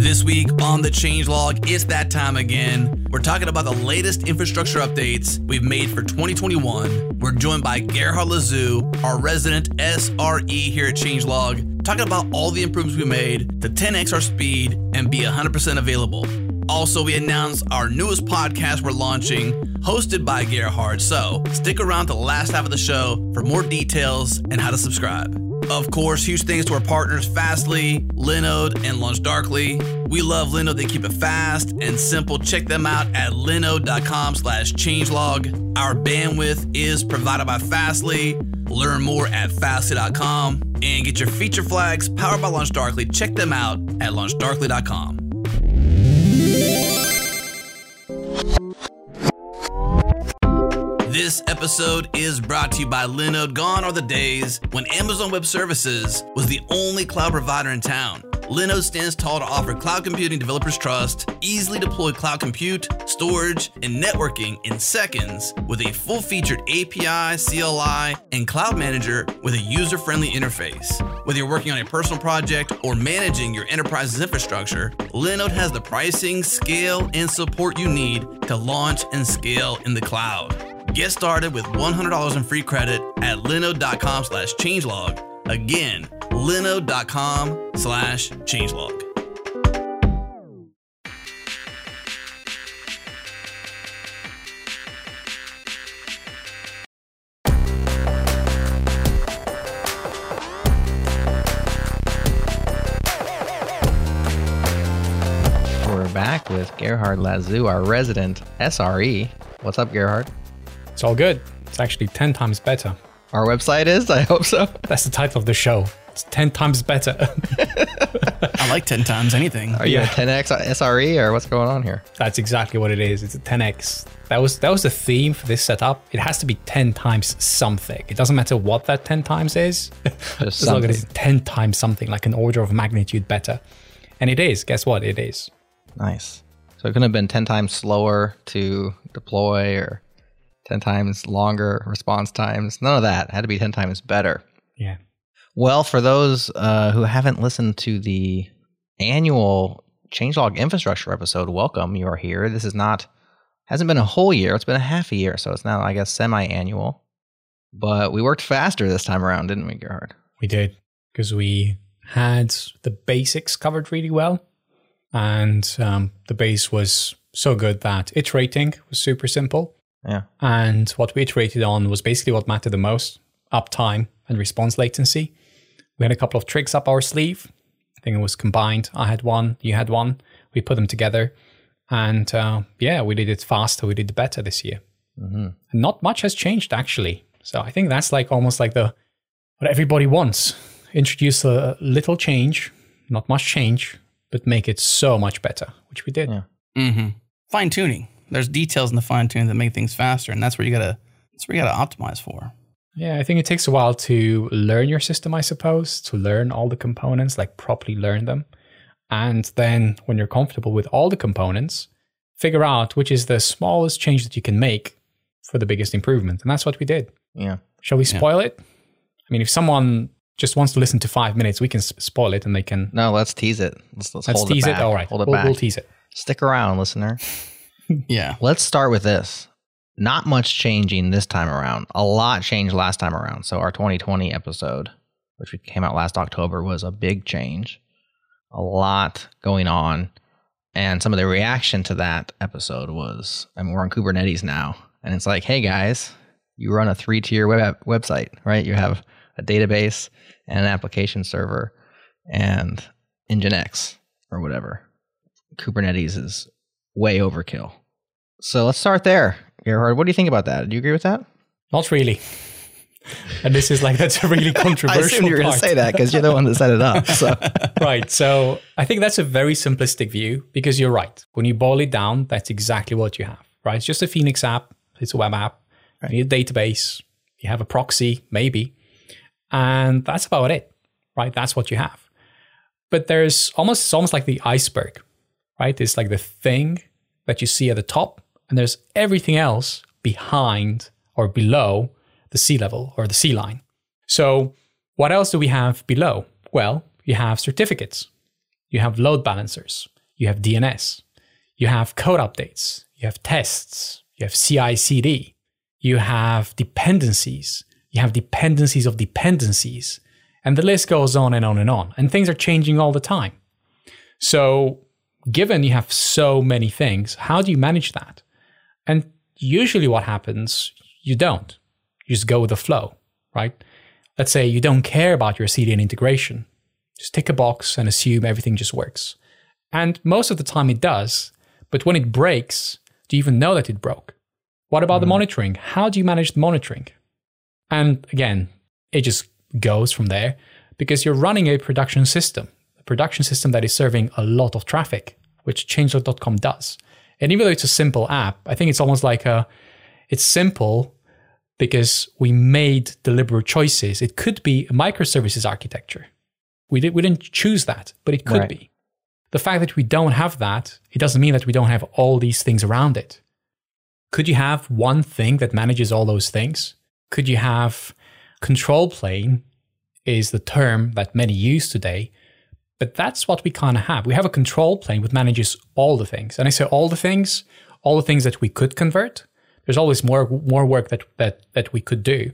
This week on the Changelog, it's that time again. We're talking about the latest infrastructure updates we've made for 2021. We're joined by Gerhard Lazu, our resident SRE here at Changelog, talking about all the improvements we made to 10x our speed and be 100% available. Also, we announced our newest podcast we're launching, hosted by Gerhard. So stick around to the last half of the show for more details and how to subscribe. Of course, huge thanks to our partners Fastly, Linode, and LaunchDarkly. We love Linode. They keep it fast and simple. Check them out at linode.com slash changelog. Our bandwidth is provided by Fastly. Learn more at fastly.com and get your feature flags powered by LaunchDarkly. Check them out at launchdarkly.com. This episode is brought to you by Linode. Gone are the days when Amazon Web Services was the only cloud provider in town. Linode stands tall to offer cloud computing developers trust, easily deploy cloud compute, storage, and networking in seconds with a full featured API, CLI, and cloud manager with a user friendly interface. Whether you're working on a personal project or managing your enterprise's infrastructure, Linode has the pricing, scale, and support you need to launch and scale in the cloud. Get started with $100 in free credit at linode.com slash changelog. Again, linode.com slash changelog. We're back with Gerhard Lazu, our resident SRE. What's up, Gerhard? It's all good. It's actually 10 times better. Our website is? I hope so. That's the title of the show. It's 10 times better. I like 10 times anything. Are you Yeah. a 10x SRE or what's going on here? That's exactly what it is. It's a 10x. That was that was the theme for this setup. It has to be 10 times something. It doesn't matter what that 10 times is. Just as long as it's 10 times something, like an order of magnitude better. And it is. Guess what? It is. Nice. So it couldn't have been 10 times slower to deploy or 10 times longer response times. None of that. It had to be 10 times better. Yeah. Well, for those uh, who haven't listened to the annual changelog infrastructure episode, welcome. You are here. This is not hasn't been a whole year. It's been a half a year, so it's now I guess semi-annual. But we worked faster this time around, didn't we, Gerhard? We did because we had the basics covered really well, and um, the base was so good that iterating was super simple. Yeah. And what we iterated on was basically what mattered the most: uptime and response latency. We had a couple of tricks up our sleeve. I think it was combined. I had one, you had one. We put them together, and uh, yeah, we did it faster. We did it better this year. hmm And not much has changed actually. So I think that's like almost like the what everybody wants. Introduce a little change, not much change, but make it so much better, which we did. Yeah. Mm-hmm. Fine tuning. There's details in the fine tune that make things faster, and that's where you gotta that's where you gotta optimize for. Yeah, I think it takes a while to learn your system, I suppose, to learn all the components, like properly learn them. And then when you're comfortable with all the components, figure out which is the smallest change that you can make for the biggest improvement. And that's what we did. Yeah. Shall we Yeah. spoil it? I mean, if someone just wants to listen to five minutes, we can spoil it and they can. No, let's tease it. Let's, let's, Let's hold tease it it. All right. Hold it we'll, back. we'll tease it. Stick around, listener. Yeah. Let's start with this. Not much changing this time around. A lot changed last time around. So our 2020 episode, which came out last October, was a big change. A lot going on. And some of the reaction to that episode was, I mean, we're on Kubernetes now. And it's like, hey guys, you run a three tier web website, right? You have a database and an application server and Nginx or whatever. Kubernetes is way overkill. So let's start there. Gerhard, what do you think about that? Do you agree with that? Not really. And this is like, that's a really I controversial assumed you were going to say that because you're the one that set it up. So right. So I think that's a very simplistic view because you're right. When you boil it down, that's exactly what you have, right? It's just a Phoenix app. It's a web app. You need a database. You have a proxy, maybe. And that's about it, right? That's what you have. But there's almost, it's almost like the iceberg, right? It's like the thing that you see at the top, and there's everything else behind or below the sea level or the sea line. So, what else do we have below? Well, you have certificates. you have load balancers, you have DNS, you have code updates, you have tests, you have CI CD, you have dependencies, you have dependencies of dependencies, and the list goes on and on and on. And things are changing all the time. So, given you have so many things, how do you manage that? And usually, what happens, you don't. You just go with the flow, right? Let's say you don't care about your CDN integration. Just tick a box and assume everything just works. And most of the time it does. But when it breaks, do you even know that it broke? What about mm. the monitoring? How do you manage the monitoring? And again, it just goes from there because you're running a production system, a production system that is serving a lot of traffic, which changelog.com does. And even though it's a simple app, I think it's almost like a it's simple because we made deliberate choices. It could be a microservices architecture. We, did, we didn't choose that, but it could right. be. The fact that we don't have that, it doesn't mean that we don't have all these things around it. Could you have one thing that manages all those things? Could you have control plane is the term that many use today, but that's what we kind of have. We have a control plane that manages all the things. And I say all the things, all the things that we could convert. There's always more more work that that that we could do.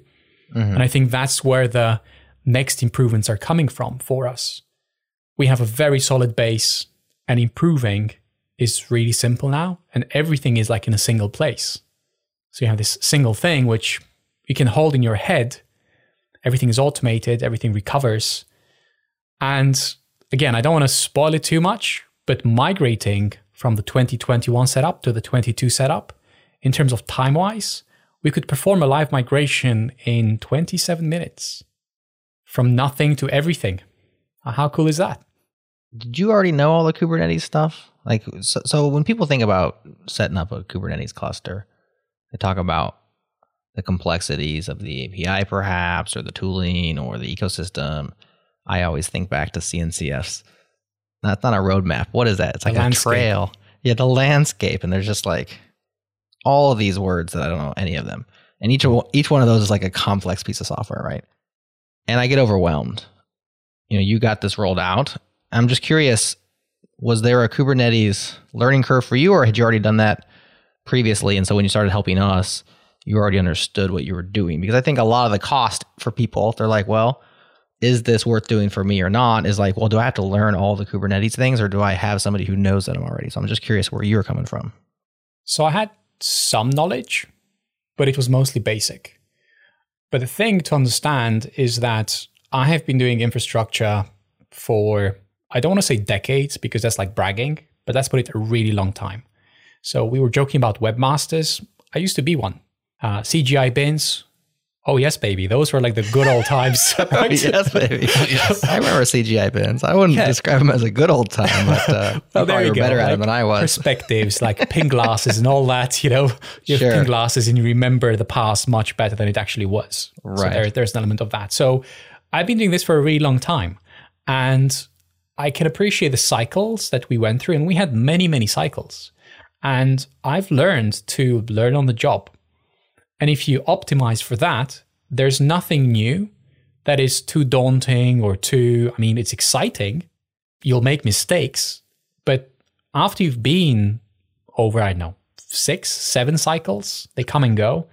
Mm-hmm. And I think that's where the next improvements are coming from for us. We have a very solid base and improving is really simple now and everything is like in a single place. So you have this single thing which you can hold in your head. Everything is automated, everything recovers. And again, I don't want to spoil it too much, but migrating from the 2021 setup to the 22 setup, in terms of time wise, we could perform a live migration in 27 minutes from nothing to everything. Uh, how cool is that? Did you already know all the Kubernetes stuff? Like, so, so when people think about setting up a Kubernetes cluster, they talk about the complexities of the API, perhaps, or the tooling or the ecosystem. I always think back to CNCFs. That's not a roadmap. What is that? It's like a trail. Yeah, the landscape. And there's just like all of these words that I don't know any of them. And each each one of those is like a complex piece of software, right? And I get overwhelmed. You know, you got this rolled out. I'm just curious, was there a Kubernetes learning curve for you, or had you already done that previously? And so when you started helping us, you already understood what you were doing. Because I think a lot of the cost for people, they're like, well, is this worth doing for me or not? Is like, well, do I have to learn all the Kubernetes things, or do I have somebody who knows them already? So I'm just curious where you're coming from. So I had some knowledge, but it was mostly basic. But the thing to understand is that I have been doing infrastructure for, I don't want to say decades because that's like bragging, but let's put it a really long time. So we were joking about webmasters. I used to be one. Uh, CGI bins, Oh yes, baby. Those were like the good old times. Right? yes, baby. yes. I remember CGI bins. I wouldn't yeah. describe them as a good old time, but uh, well, there you go. better like, at them than I was. Perspectives, like pin glasses and all that. You know, you sure. have pin glasses and you remember the past much better than it actually was. Right. So there, there's an element of that. So I've been doing this for a really long time, and I can appreciate the cycles that we went through, and we had many, many cycles. And I've learned to learn on the job and if you optimize for that, there's nothing new that is too daunting or too, I mean, it's exciting. You'll make mistakes, but after you've been over, I don't know, six, seven cycles, they come and go.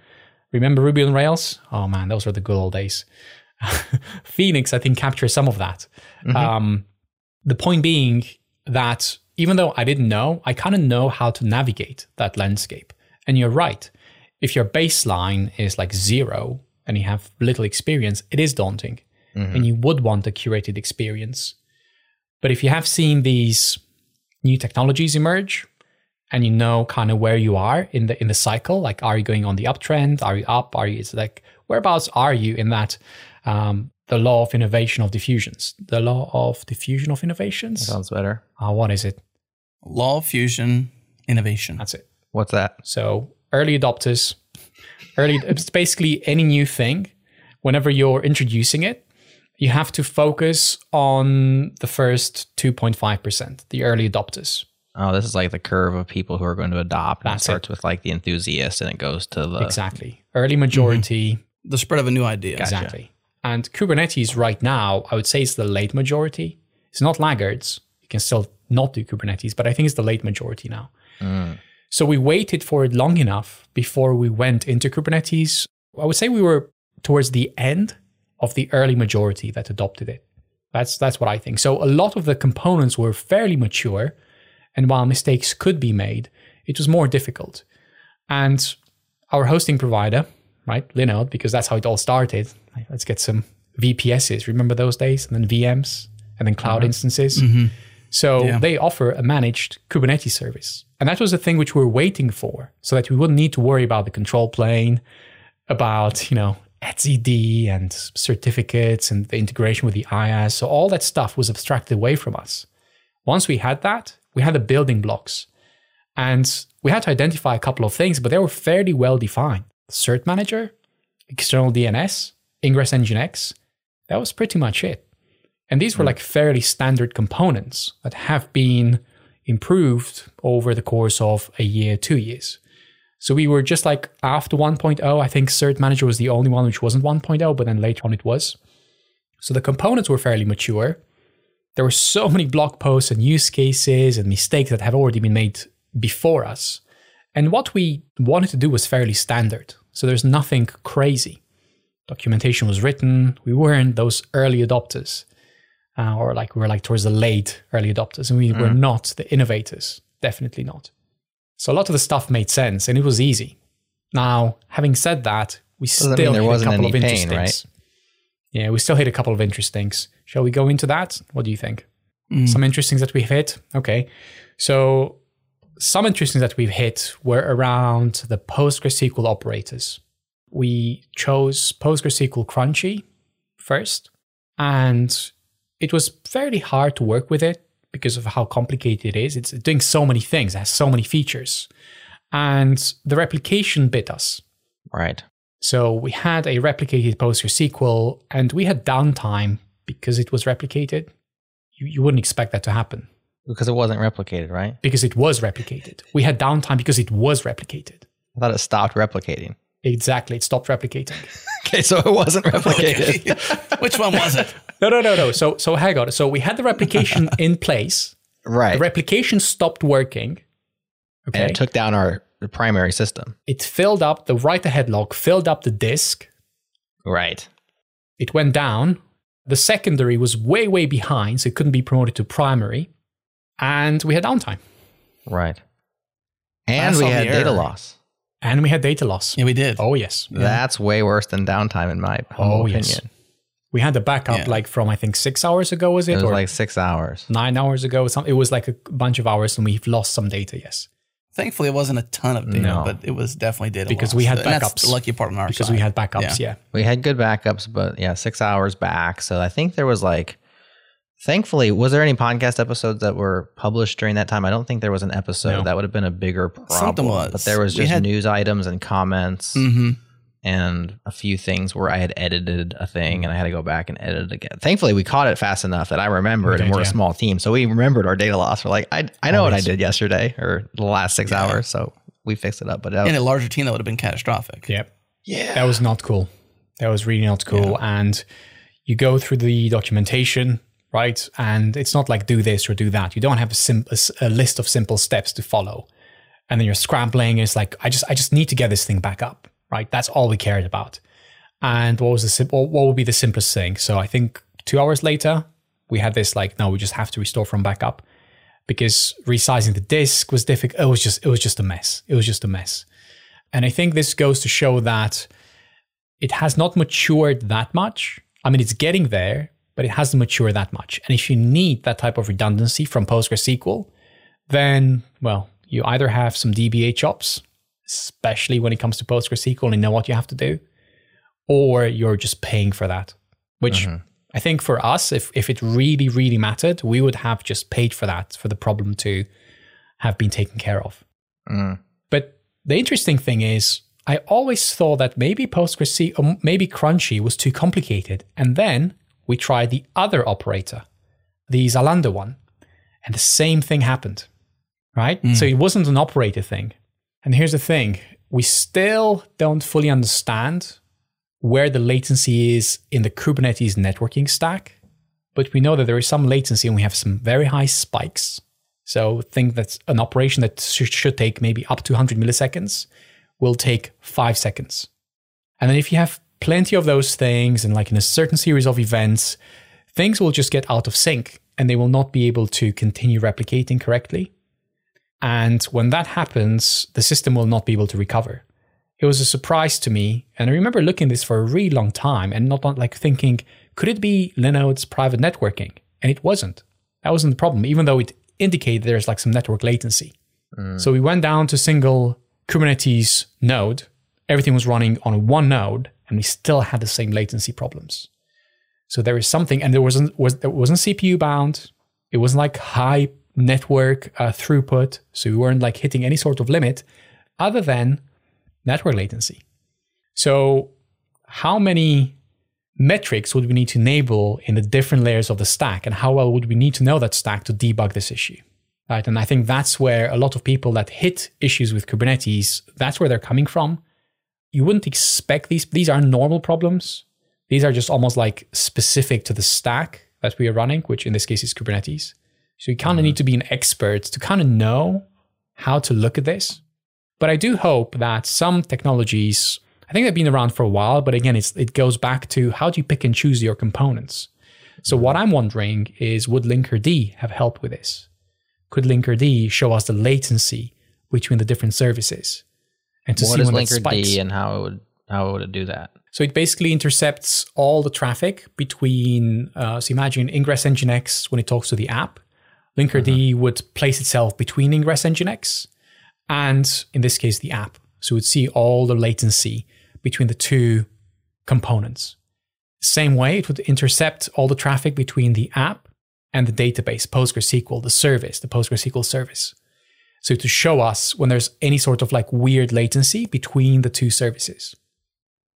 Remember Ruby on Rails? Oh man, those were the good old days. Phoenix, I think, captures some of that. Mm-hmm. Um, the point being that even though I didn't know, I kind of know how to navigate that landscape. And you're right if your baseline is like zero and you have little experience, it is daunting. Mm-hmm. And you would want a curated experience. But if you have seen these new technologies emerge and you know kind of where you are in the in the cycle, like are you going on the uptrend? Are you up? Are you it's like whereabouts are you in that um, the law of innovation of diffusions? The law of diffusion of innovations? That sounds better. Uh, what is it? Law of fusion innovation. That's it. What's that? So early adopters, early it's basically any new thing. Whenever you're introducing it, you have to focus on the first 2.5%, the early adopters. Oh, this is like the curve of people who are going to adopt. That's it starts it. with like the enthusiasts and it goes to the Exactly. Early majority. Mm-hmm. The spread of a new idea. Exactly. Gotcha. And Kubernetes right now, I would say is the late majority. It's not laggards. You can still not do Kubernetes, but I think it's the late majority now. So we waited for it long enough before we went into Kubernetes. I would say we were towards the end of the early majority that adopted it. That's that's what I think. So a lot of the components were fairly mature, and while mistakes could be made, it was more difficult. And our hosting provider, right, Linode, because that's how it all started. Let's get some VPSs. Remember those days? And then VMs, and then cloud uh-huh. instances. Mm-hmm. So Yeah. they offer a managed Kubernetes service. And that was the thing which we were waiting for, so that we wouldn't need to worry about the control plane, about, you know, etcd and certificates and the integration with the IaaS. So all that stuff was abstracted away from us. Once we had that, we had the building blocks. And we had to identify a couple of things, but they were fairly well defined. Cert manager, external DNS, Ingress Nginx. That was pretty much it. And these were hmm. like fairly standard components that have been improved over the course of a year, two years. So we were just like after 1.0, I think Cert Manager was the only one which wasn't 1.0, but then later on it was. So the components were fairly mature. There were so many blog posts and use cases and mistakes that have already been made before us. And what we wanted to do was fairly standard. So there's nothing crazy. Documentation was written. We weren't those early adopters, uh, or like we were like towards the late early adopters, and we were not the innovators. Definitely not. So a lot of the stuff made sense, and it was easy. Now, having said that, we Doesn't still hit a wasn't couple any of pain, interesting. right? Yeah, we still hit a couple of interesting. Things. Shall we go into that? What do you think? Some interesting that we've hit. Okay, so some interesting that we've hit were around the PostgreSQL operators. We chose PostgreSQL Crunchy first, and it was fairly hard to work with it because of how complicated it is. It's doing so many things, it has so many features, and the replication bit us. Right. So we had a replicated PostgreSQL, and we had downtime because it was replicated. You, you wouldn't expect that to happen Because it wasn't replicated, right? because it was replicated. We had downtime because it was replicated. I thought it stopped replicating. Exactly, it stopped replicating. Okay, so it wasn't replicated. Okay. Which one was it? no, no, no, no. So, so hang on. So we had the replication in place. right. The replication stopped working. Okay, And it took down our primary system. it filled up the write-ahead log, filled up the disk. Right. It went down. The secondary was way, way behind, so it couldn't be promoted to primary. And we had downtime. Right. And I we had data error. loss. And we had data loss. Yeah, we did. Oh, yes. That's way worse than downtime, in my humble Oh, opinion. yes. We had the backup Yeah. like from, I think, six hours ago, was it? It was or like six hours. nine hours ago? Some, it was like a bunch of hours and we've lost some data, yes. Thankfully, it wasn't a ton of data, No. but it was definitely data Because loss. we had And that's backups. the lucky part on our Because side. we had backups, yeah. We had good backups, but yeah, six hours back. So I think there was like, thankfully, was there any podcast episodes that were published during that time? I don't think there was an episode. No. That would have been a bigger problem. Something was. But there was just had- news items and comments hmm and a few things where I had edited a thing and I had to go back and edit it again. Thankfully, we caught it fast enough that I remembered, We and we're a small team, so we remembered our data loss. We're like, I I know what I did yesterday or the last six Yeah. hours, so we fixed it up. But that In a larger team, that would have been catastrophic. Yep. yeah, That was not cool. That was really not cool. And you go through the documentation, right? And it's not like do this or do that. You don't have a, sim- a a list of simple steps to follow. And then you're scrambling. It's like I just I just need to get this thing back up, right? That's all we cared about. And what was the sim- what would be the simplest thing? So I think two hours later, we had this like no, we just have to restore from backup because resizing the disk was difficult. It was just it was just a mess. It was just a mess. And I think this goes to show that it has not matured that much. I mean, it's getting there, but it hasn't matured that much. And if you need that type of redundancy from PostgreSQL, then, well, you either have some DBA chops, especially when it comes to PostgreSQL and you know what you have to do, or you're just paying for that, which I think for us, if, if it really, really mattered, we would have just paid for that, for the problem to have been taken care of. Mm. But the interesting thing is, I always thought that maybe PostgreSQL, maybe Crunchy was too complicated. And then we tried the other operator, the Zalando one, and the same thing happened, right? Mm. So it wasn't an operator thing. And here's the thing we still don't fully understand where the latency is in the Kubernetes networking stack but we know that there is some latency and we have some very high spikes. So think that an operation that should take maybe up to 100 milliseconds will take five seconds. And then if you have plenty of those things and like in a certain series of events, things will just get out of sync and they will not be able to continue replicating correctly. And when that happens, the system will not be able to recover. It was a surprise to me. And I remember looking at this for a really long time and not, not like thinking, could it be Linode's private networking? And it wasn't. That wasn't the problem, even though it indicated there's like some network latency. Mm. So we went down to single Kubernetes node. Everything was running on one node, and we still had the same latency problems. So there is something, and there wasn't was there wasn't CPU bound. It wasn't like high network uh, throughput, so we weren't like hitting any sort of limit, other than network latency. So how many metrics would we need to enable in the different layers of the stack, and how well would we need to know that stack to debug this issue? Right, and I think that's where a lot of people that hit issues with Kubernetes, that's where they're coming from. You wouldn't expect these; these are normal problems. These are just almost like specific to the stack that we are running, which in this case is Kubernetes. So you kind of mm-hmm. need to be an expert to kind of know how to look at this. But I do hope that some technologies I think they've been around for a while, but again, it goes back to how do you pick and choose your components? So what I'm wondering is would Linkerd have helped with this? Could Linkerd show us the latency between the different services? And to what see is when Linkerd and how it would how would it do that? So it basically intercepts all the traffic between. Uh, so imagine Ingress Nginx when it talks to the app. Linkerd mm-hmm. would place itself between Ingress Nginx and, in this case, the app. So it would see all the latency between the two components. Same way, it would intercept all the traffic between the app and the database, PostgreSQL, the service, the PostgreSQL service. So to show us when there's any sort of like weird latency between the two services.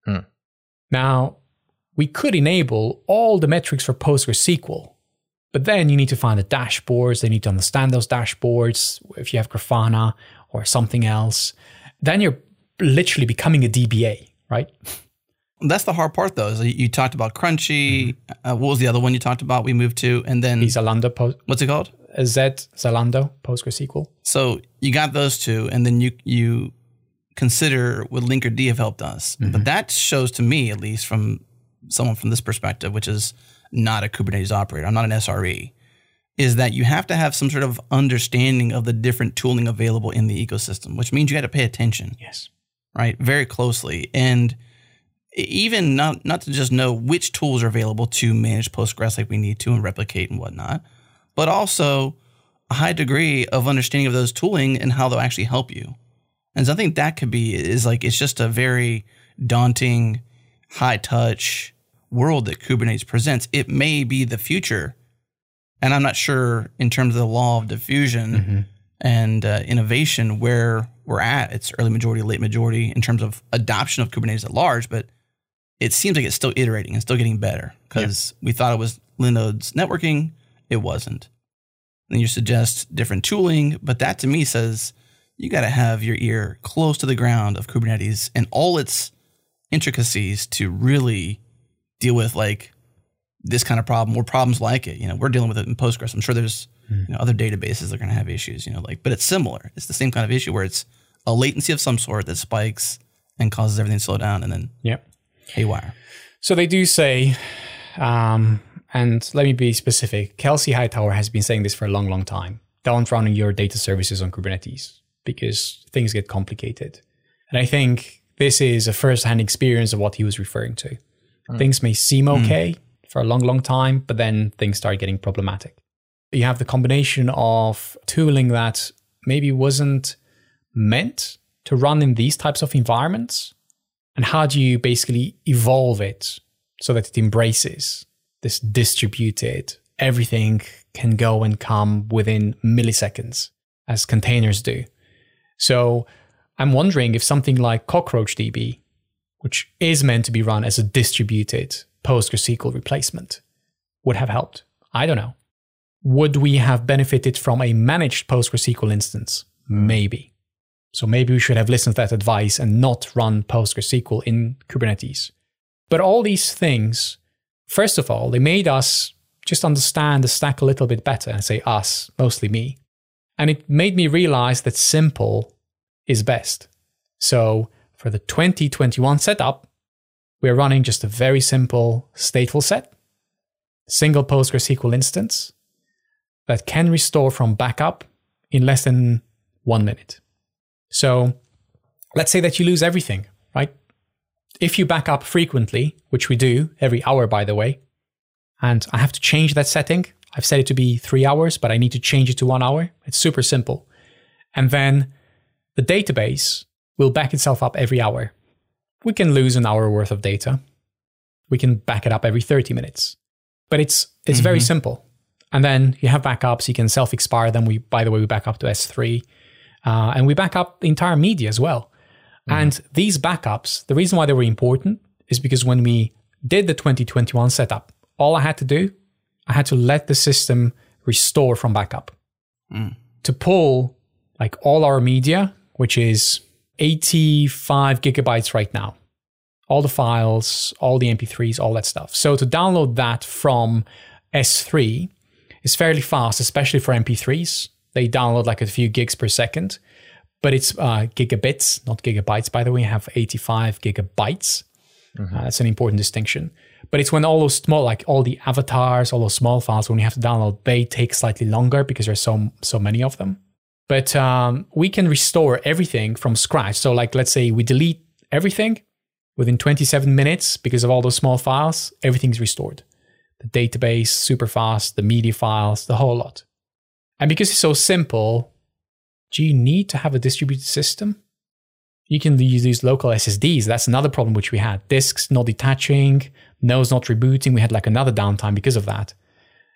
Hmm. Now, we could enable all the metrics for PostgreSQL, but then you need to find the dashboards. They need to understand those dashboards. If you have Grafana or something else, then you're literally becoming a DBA right? That's the hard part, though. Is you talked about Crunchy. Mm-hmm. Uh, what was the other one you talked about? We moved to, and then Zalando. Po- what's it called? Z Zalando PostgreSQL. So you got those two, and then you you consider what Linkerd have helped us. Mm-hmm. But that shows to me, at least from someone from this perspective, which is not a Kubernetes operator. I'm not an SRE. Is that you have to have some sort of understanding of the different tooling available in the ecosystem, which means you got to pay attention. Yes right? Very closely. And even not not to just know which tools are available to manage Postgres like we need to and replicate and whatnot, but also a high degree of understanding of those tooling and how they'll actually help you. And so I think that could be is like it's just a very daunting, high touch world that Kubernetes presents. It may be the future, and I'm not sure in terms of the law of diffusion mm-hmm. and uh, innovation where we're at. It's early majority, late majority in terms of adoption of Kubernetes at large, but it seems like it's still iterating and still getting better because yeah. we thought it was Linode's networking. It wasn't. And you suggest different tooling, but that to me says you got to have your ear close to the ground of Kubernetes and all its intricacies to really deal with like this kind of problem or problems like it. You know, we're dealing with it in Postgres. I'm sure there's you know, other databases that are going to have issues. You know, like, but it's similar. It's the same kind of issue where it's a latency of some sort that spikes and causes everything to slow down and then yep. haywire. So they do say, um, and let me be specific. Kelsey Hightower has been saying this for a long, long time. Don't run your data services on Kubernetes because things get complicated. And I think this is a first-hand experience of what he was referring to. Mm. Things may seem hmm. okay mm. for a long, long time, but then things start getting problematic. You have the combination of tooling that maybe wasn't meant to run in these types of environments? And how do you basically evolve it so that it embraces this distributed, everything can go and come within milliseconds as containers do? So I'm wondering if something like CockroachDB, which is meant to be run as a distributed PostgreSQL replacement, would have helped. I don't know. Would we have benefited from a managed PostgreSQL instance? Maybe. So maybe we should have listened to that advice and not run PostgreSQL in Kubernetes. But all these things, first of all, they made us just understand the stack a little bit better and say us, mostly me. And it made me realize that simple is best. So for the 2021 setup, we're running just a very simple stateful set, single PostgreSQL instance that can restore from backup in less than one minute. So let's say that you lose everything? If you back up frequently, which we do every hour, by the way, and I have to change that setting. I've set it to be three hours, but I need to change it to one hour. It's super simple. And then the database will back itself up every hour. We can lose an hour worth of data. We can back it up every 30 minutes. But it's it's mm-hmm. very simple. And then you have backups, you can self-expire them. We by the way, we back up to S3. Uh, and we back up the entire media as well. Mm-hmm. And these backups, the reason why they were important is because when we did the 2021 setup, all I had to do, I had to let the system restore from backup. Mm. To pull like all our media, which is 85 gigabytes right now, all the files, all the MP3s, all that stuff. So to download that from S3 is fairly fast, especially for MP3s. They download like a few gigs per second, but it's uh, gigabits, not gigabytes. By the way, you have 85 gigabytes. Mm-hmm. Uh, that's an important distinction. But it's when all those small, like all the avatars, all those small files, when you have to download, they take slightly longer because there's so so many of them. But um, we can restore everything from scratch. So, like, let's say we delete everything within 27 minutes because of all those small files, everything's restored. The database, super fast, the media files, the whole lot. And because it's so simple, do you need to have a distributed system? You can use these local SSDs. That's another problem which we had. Disks not detaching, nodes not rebooting. We had like another downtime because of that.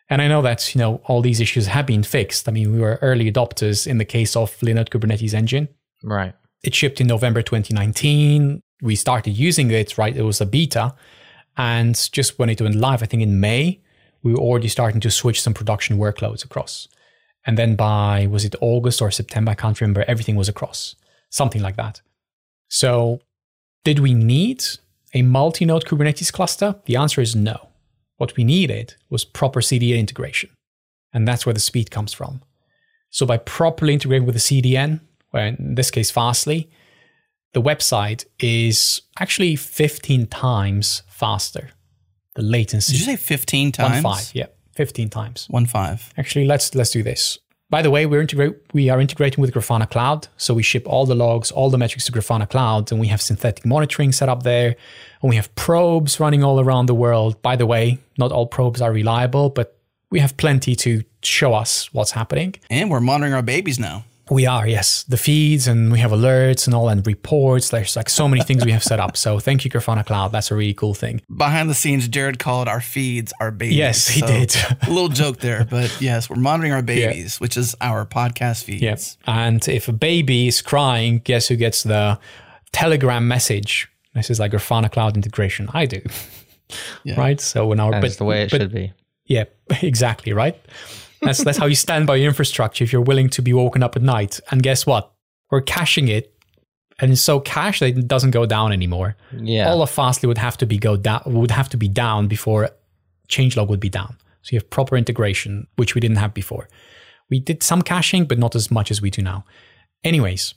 And I know that, you know, all these issues have been fixed. I mean, we were early adopters in the case of Linode Kubernetes Engine. Right. It shipped in November 2019. We started using it, right? It was a beta. And just when it went live, I think in May, we were already starting to switch some production workloads across. And then by, was it August or September? I can't remember. Everything was across, something like that. So, did we need a multi node Kubernetes cluster? The answer is no. What we needed was proper CDN integration. And that's where the speed comes from. So, by properly integrating with the CDN, or in this case, Fastly, the website is actually 15 times faster. The latency. Did you say 15 times? One five, yeah, 15 times. One five. Actually, let's let's do this. By the way, we're integrate, we are integrating with Grafana Cloud. So we ship all the logs, all the metrics to Grafana Cloud, and we have synthetic monitoring set up there. And we have probes running all around the world. By the way, not all probes are reliable, but we have plenty to show us what's happening. And we're monitoring our babies now. We are, yes. The feeds and we have alerts and all and reports. There's like so many things we have set up. So thank you, Grafana Cloud. That's a really cool thing. Behind the scenes, Jared called our feeds our babies. Yes, he so, did. a little joke there, but yes, we're monitoring our babies, yeah. which is our podcast feeds. Yes. Yeah. And if a baby is crying, guess who gets the Telegram message? This is like Grafana Cloud integration. I do. Yeah. Right. So when our that's but, the way it but, should be. Yeah, exactly. Right. That's that's how you stand by your infrastructure if you're willing to be woken up at night. And guess what? We're caching it, and it's so cached that it doesn't go down anymore. Yeah. All of Fastly would have to be go down would have to be down before changelog would be down. So you have proper integration, which we didn't have before. We did some caching, but not as much as we do now. Anyways,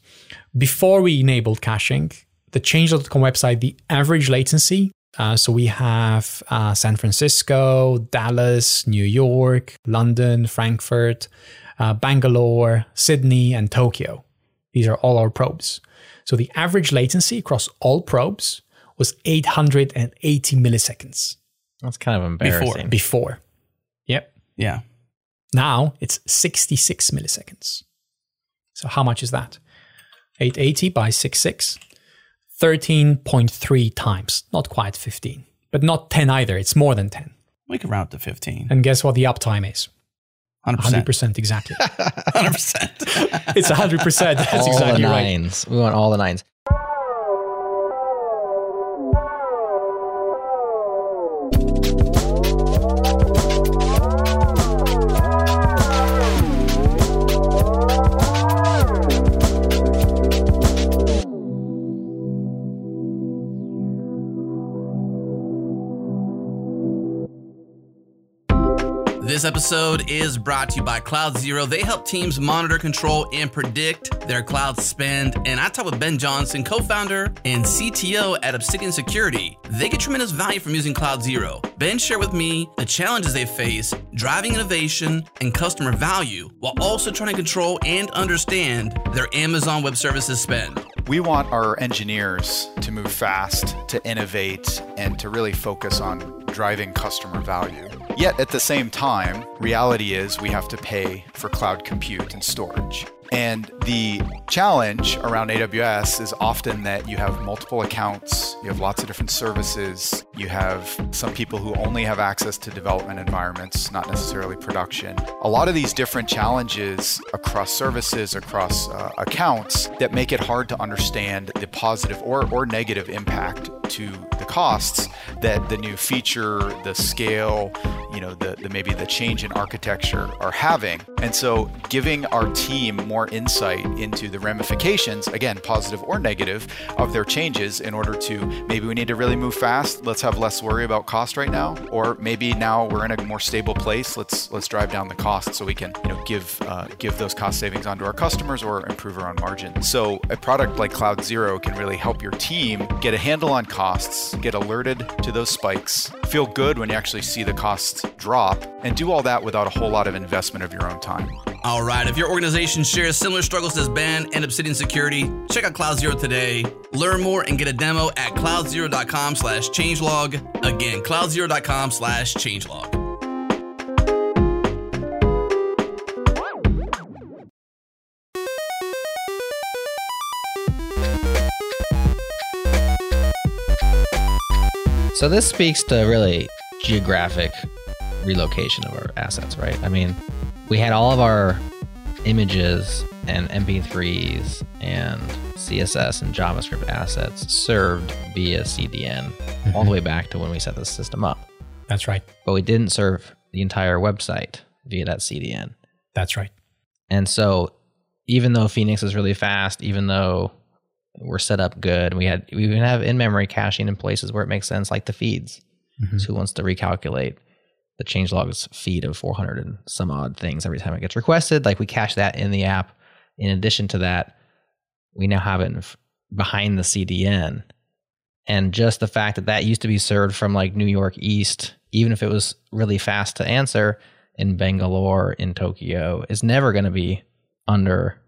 before we enabled caching, the changelog.com website, the average latency uh, so we have uh, San Francisco, Dallas, New York, London, Frankfurt, uh, Bangalore, Sydney, and Tokyo. These are all our probes. So the average latency across all probes was 880 milliseconds. That's kind of embarrassing. Before. Before. Yep. Yeah. Now it's 66 milliseconds. So how much is that? 880 by 66. 13.3 times. Not quite 15, but not 10 either. It's more than 10. We can round to 15. And guess what the uptime is? 100%. 100% exactly. 100%. it's 100%. That's all exactly the nines. right. We want all the nines. This episode is brought to you by CloudZero. They help teams monitor, control, and predict their cloud spend. And I talk with Ben Johnson, co founder and CTO at Obsidian Security. They get tremendous value from using CloudZero. Ben shared with me the challenges they face driving innovation and customer value while also trying to control and understand their Amazon Web Services spend. We want our engineers to move fast, to innovate, and to really focus on driving customer value. Yet at the same time, reality is we have to pay for cloud compute and storage. And the challenge around AWS is often that you have multiple accounts, you have lots of different services, you have some people who only have access to development environments, not necessarily production. A lot of these different challenges across services, across uh, accounts, that make it hard to understand the positive or, or negative impact to the costs that the new feature, the scale, you know, the, the maybe the change in architecture are having. And so giving our team more insight into the ramifications, again, positive or negative, of their changes in order to maybe we need to really move fast. Let's have less worry about cost right now. Or maybe now we're in a more stable place. Let's let's drive down the cost so we can, you know, give uh, give those cost savings onto our customers or improve our own margin. So a product like CloudZero can really help your team get a handle on costs, get alerted to those spikes, feel good when you actually see the costs drop, and do all that without a whole lot of investment of your own time. All right, if your organization shares similar struggles as Ben and Obsidian Security, check out CloudZero today. Learn more and get a demo at cloudzero.com slash changelog. Again, cloudzero.com slash changelog. So this speaks to really geographic relocation of our assets, right? I mean, we had all of our images and MP3s and CSS and JavaScript assets served via CDN all the mm-hmm. way back to when we set the system up. That's right. But we didn't serve the entire website via that CDN. That's right. And so even though Phoenix is really fast, even though we're set up good, we had we even have in-memory caching in places where it makes sense, like the feeds. Mm-hmm. So who wants to recalculate the changelogs feed of 400 and some odd things every time it gets requested? Like we cache that in the app. In addition to that, we now have it behind the CDN. And just the fact that that used to be served from like New York East, even if it was really fast to answer in Bangalore, in Tokyo, is never going to be under,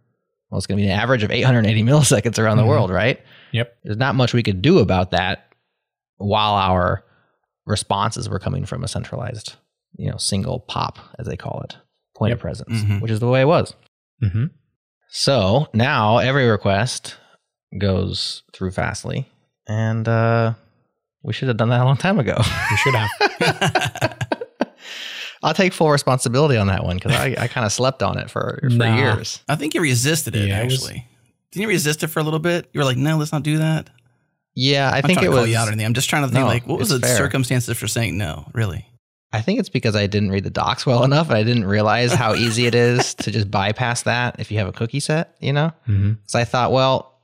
well, it's going to be an average of 880 milliseconds around the Mhm. world, right? Yep. There's not much we could do about that while our responses were coming from a centralized, you know, single pop, as they call it, point of Yep. presence, Mhm. which is the way it was. Mm-hmm. So now every request goes through Fastly, and uh, we should have done that a long time ago. We should have. I'll take full responsibility on that one because I, I kind of slept on it for, for Nah. years. I think you resisted it, Yeah, it was- actually. Didn't you resist it for a little bit? You were like, no, let's not do that. Yeah, I I'm think it was. out or anything. I'm just trying to think, No, like, what was the fair. circumstances for saying no, really? I think it's because I didn't read the docs well enough, and I didn't realize how easy it is to just bypass that if you have a cookie set. You know, Mm-hmm. So I thought, well,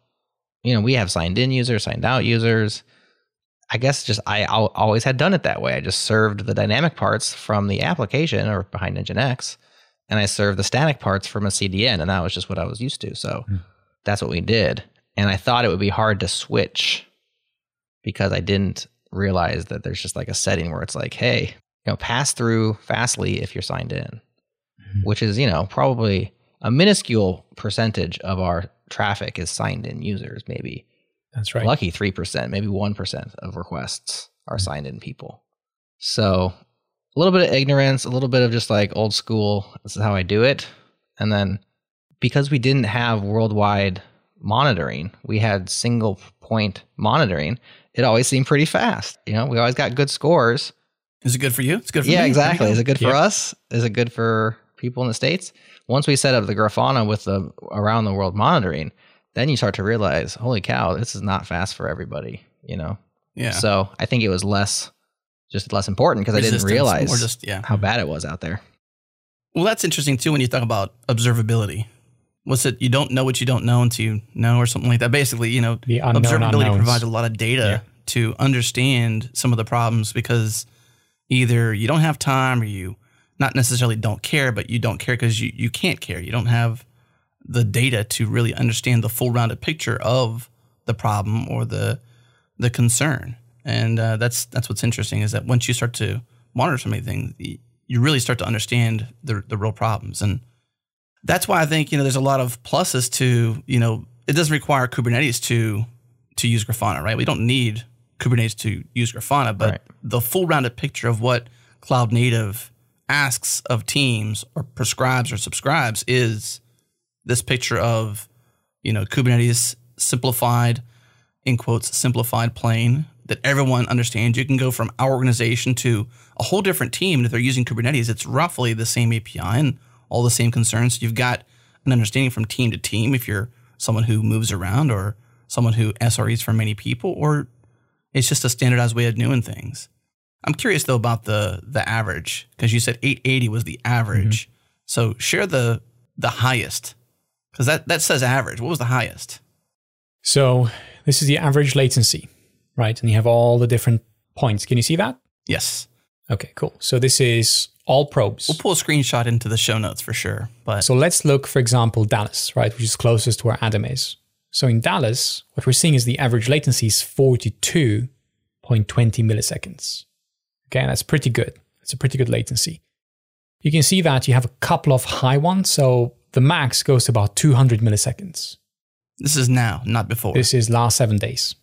you know, we have signed in users, signed out users. I guess just I always had done it that way. I just served the dynamic parts from the application or behind Nginx, and I served the static parts from a CDN, and that was just what I was used to. So Hmm. that's what we did. And I thought it would be hard to switch because I didn't realize that there's just like a setting where it's like, hey, you know, pass through Fastly if you're signed in, Mhm. which is, you know, probably a minuscule percentage of our traffic is signed in users, maybe That's right. lucky 3%, maybe 1% of requests are signed in people. So a little bit of ignorance, a little bit of just like old school, this is how I do it. And then because we didn't have worldwide monitoring, we had single point monitoring, it always seemed pretty fast. You know, we always got good scores. Is it good for you? It's good for Yeah, me. exactly. Is it good for Yeah. us? Is it good for people in the States? Once we set up the Grafana with the around the world monitoring, then you start to realize, holy cow, this is not fast for everybody, you know? Yeah. So I think it was less, just less important because I didn't realize just, yeah. how bad it was out there. Well, that's interesting too when you talk about observability. What's it? You don't know what you don't know until you know, or something like that. Basically, you know, The unknown observability unknowns. provides a lot of data Yeah. to understand some of the problems because either you don't have time or you not necessarily don't care, but you don't care because you, you can't care. You don't have the data to really understand the full rounded picture of the problem or the the concern. And uh, that's that's what's interesting is that once you start to monitor so many things, you really start to understand the the real problems. And that's why I think you know there's a lot of pluses to you know it doesn't require Kubernetes to to use Grafana, right? We don't need Kubernetes to use Grafana, but right. the full rounded picture of what cloud native asks of teams or prescribes or subscribes is this picture of you know Kubernetes simplified in quotes simplified plain that everyone understands. You can go from our organization to a whole different team. And if they're using Kubernetes, it's roughly the same API and all the same concerns. You've got an understanding from team to team if you're someone who moves around or someone who SREs for many people, or it's just a standardized way of doing things. I'm curious though about the the average because you said 880 was the average. Mm-hmm. So share the the highest because that that says average. What was the highest? So this is the average latency, right? And you have all the different points. Can you see that? Yes. Okay, cool. So this is all probes. We'll pull a screenshot into the show notes for sure. But so let's look, for example, Dallas, right, which is closest to where Adam is. So in Dallas, what we're seeing is the average latency is 42.20 milliseconds. Okay, that's pretty good. It's a pretty good latency. You can see that you have a couple of high ones. So the max goes to about 200 milliseconds. This is now, not before. This is last seven days.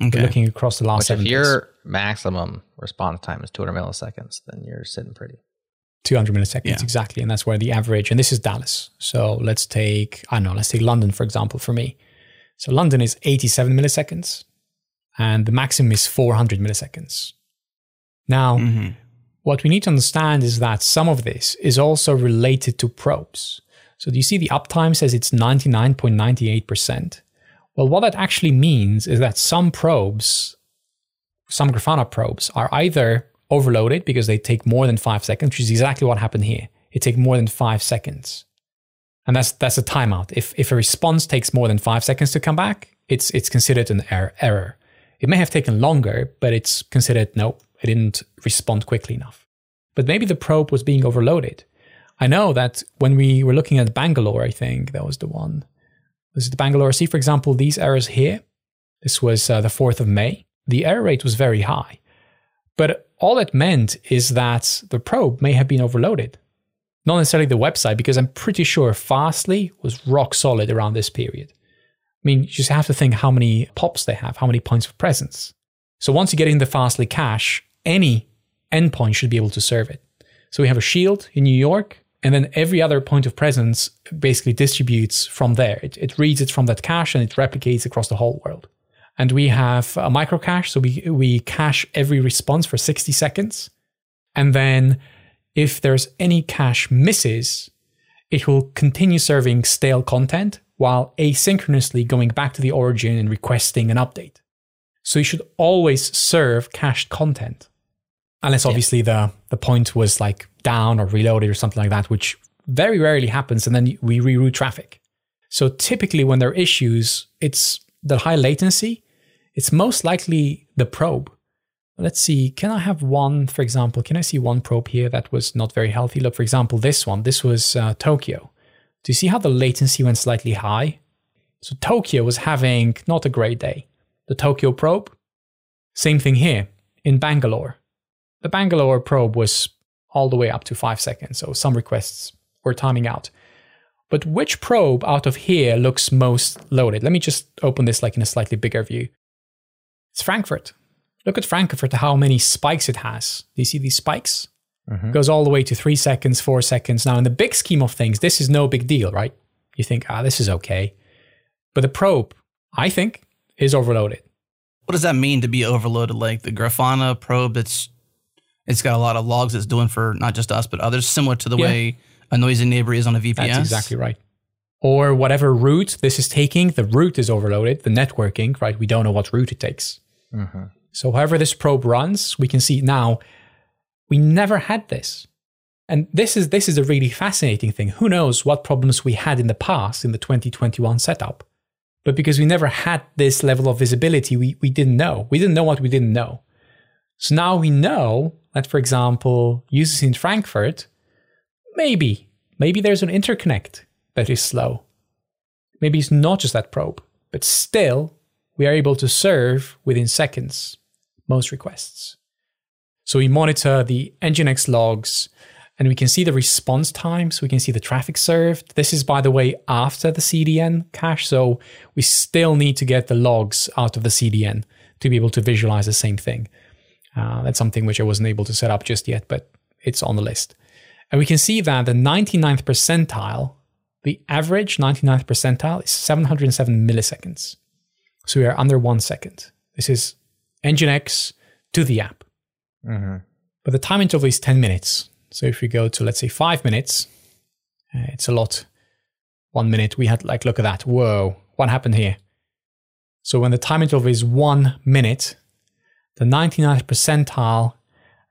Okay. We're looking across the last Which seven if your maximum response time is 200 milliseconds, then you're sitting pretty. 200 milliseconds, yeah. exactly. And that's where the average, and this is Dallas. So let's take, I don't know, let's take London, for example, for me. So London is 87 milliseconds, and the maximum is 400 milliseconds. Now, mm-hmm. what we need to understand is that some of this is also related to probes. So do you see the uptime says it's 99.98%? Well, what that actually means is that some probes, some Grafana probes, are either overloaded because they take more than five seconds, which is exactly what happened here. It takes more than five seconds. And that's that's a timeout. If if a response takes more than five seconds to come back, it's it's considered an er- error. It may have taken longer, but it's considered no, it didn't respond quickly enough. But maybe the probe was being overloaded. I know that when we were looking at Bangalore, I think that was the one. This is the Bangalore. See, for example, these errors here. This was uh, the 4th of May. The error rate was very high. But all it meant is that the probe may have been overloaded. Not necessarily the website, because I'm pretty sure Fastly was rock solid around this period. I mean, you just have to think how many POPs they have, how many points of presence. So once you get in the Fastly cache, any endpoint should be able to serve it. So we have a shield in New York, and then every other point of presence basically distributes from there. It, it reads it from that cache and it replicates across the whole world. And we have a micro cache. So we, we cache every response for 60 seconds. And then if there's any cache misses, it will continue serving stale content while asynchronously going back to the origin and requesting an update. So you should always serve cached content. Unless obviously yeah. the, the point was like down or reloaded or something like that, which very rarely happens. And then we reroute traffic. So typically, when there are issues, it's the high latency. It's most likely the probe. Let's see. Can I have one, for example? Can I see one probe here that was not very healthy? Look, for example, this one. This was uh, Tokyo. Do you see how the latency went slightly high? So Tokyo was having not a great day. The Tokyo probe, same thing here in Bangalore. The Bangalore probe was all the way up to five seconds. So some requests were timing out. But which probe out of here looks most loaded? Let me just open this like in a slightly bigger view. It's Frankfurt. Look at Frankfurt, how many spikes it has. Do you see these spikes? Mm-hmm. Goes all the way to three seconds, four seconds. Now, in the big scheme of things, this is no big deal, right? You think, ah, this is okay. But the probe, I think, is overloaded. What does that mean to be overloaded? Like the Grafana probe that's it's got a lot of logs it's doing for not just us, but others, similar to the yeah. way a noisy neighbor is on a VPS. That's exactly right. Or whatever route this is taking, the route is overloaded, the networking, right? We don't know what route it takes. Mm-hmm. So, however this probe runs, we can see now we never had this. And this is this is a really fascinating thing. Who knows what problems we had in the past in the 2021 setup? But because we never had this level of visibility, we, we didn't know. We didn't know what we didn't know. So now we know that, for example, users in Frankfurt, maybe, maybe there's an interconnect that is slow. Maybe it's not just that probe, but still, we are able to serve within seconds most requests. So we monitor the Nginx logs and we can see the response times. We can see the traffic served. This is, by the way, after the CDN cache. So we still need to get the logs out of the CDN to be able to visualize the same thing. Uh, that's something which I wasn't able to set up just yet, but it's on the list. And we can see that the 99th percentile, the average 99th percentile is 707 milliseconds. So we are under one second. This is Nginx to the app. Mm-hmm. But the time interval is 10 minutes. So if we go to, let's say, five minutes, uh, it's a lot. One minute, we had like, look at that. Whoa, what happened here? So when the time interval is one minute, the 99th percentile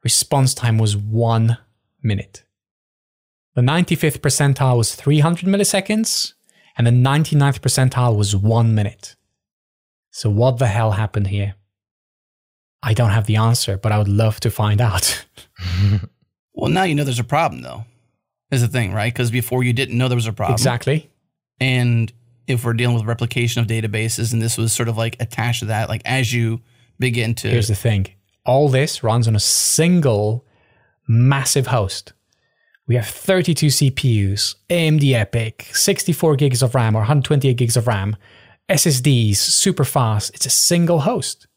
response time was one minute. The 95th percentile was 300 milliseconds, and the 99th percentile was one minute. So, what the hell happened here? I don't have the answer, but I would love to find out. well, now you know there's a problem, though, is the thing, right? Because before you didn't know there was a problem. exactly. And if we're dealing with replication of databases and this was sort of like attached to that, like as you begin to. Here's the thing all this runs on a single massive host. We have 32 CPUs, AMD EPYC, 64 gigs of RAM or 128 gigs of RAM, SSDs, super fast. It's a single host.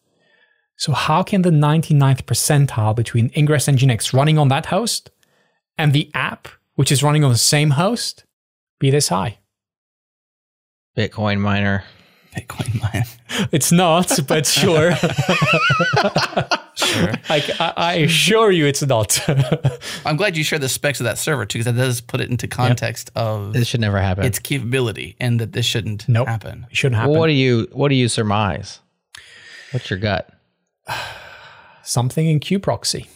So, how can the 99th percentile between Ingress Nginx running on that host and the app, which is running on the same host, be this high? Bitcoin miner. Bitcoin mine. It's not, but sure. Sure. I, I, I assure you it's not. I'm glad you shared the specs of that server too, because that does put it into context of This should never happen. its capability and that this shouldn't Nope. happen. it shouldn't happen. what do you What do you surmise? What's your gut? something in kube-proxy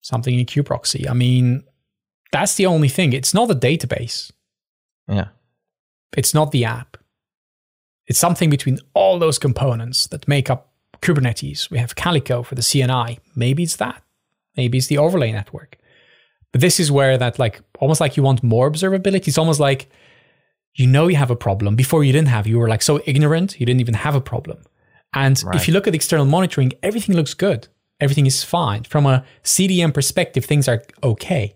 something in kube-proxy i mean that's the only thing it's not the database Yeah. it's not the app it's something between all those components that make up kubernetes we have calico for the cni maybe it's that maybe it's the overlay network but this is where that like almost like you want more observability it's almost like you know you have a problem before you didn't have you were like so ignorant you didn't even have a problem and Right. if you look at external monitoring, everything looks good. Everything is fine. From a CDN perspective, things are okay.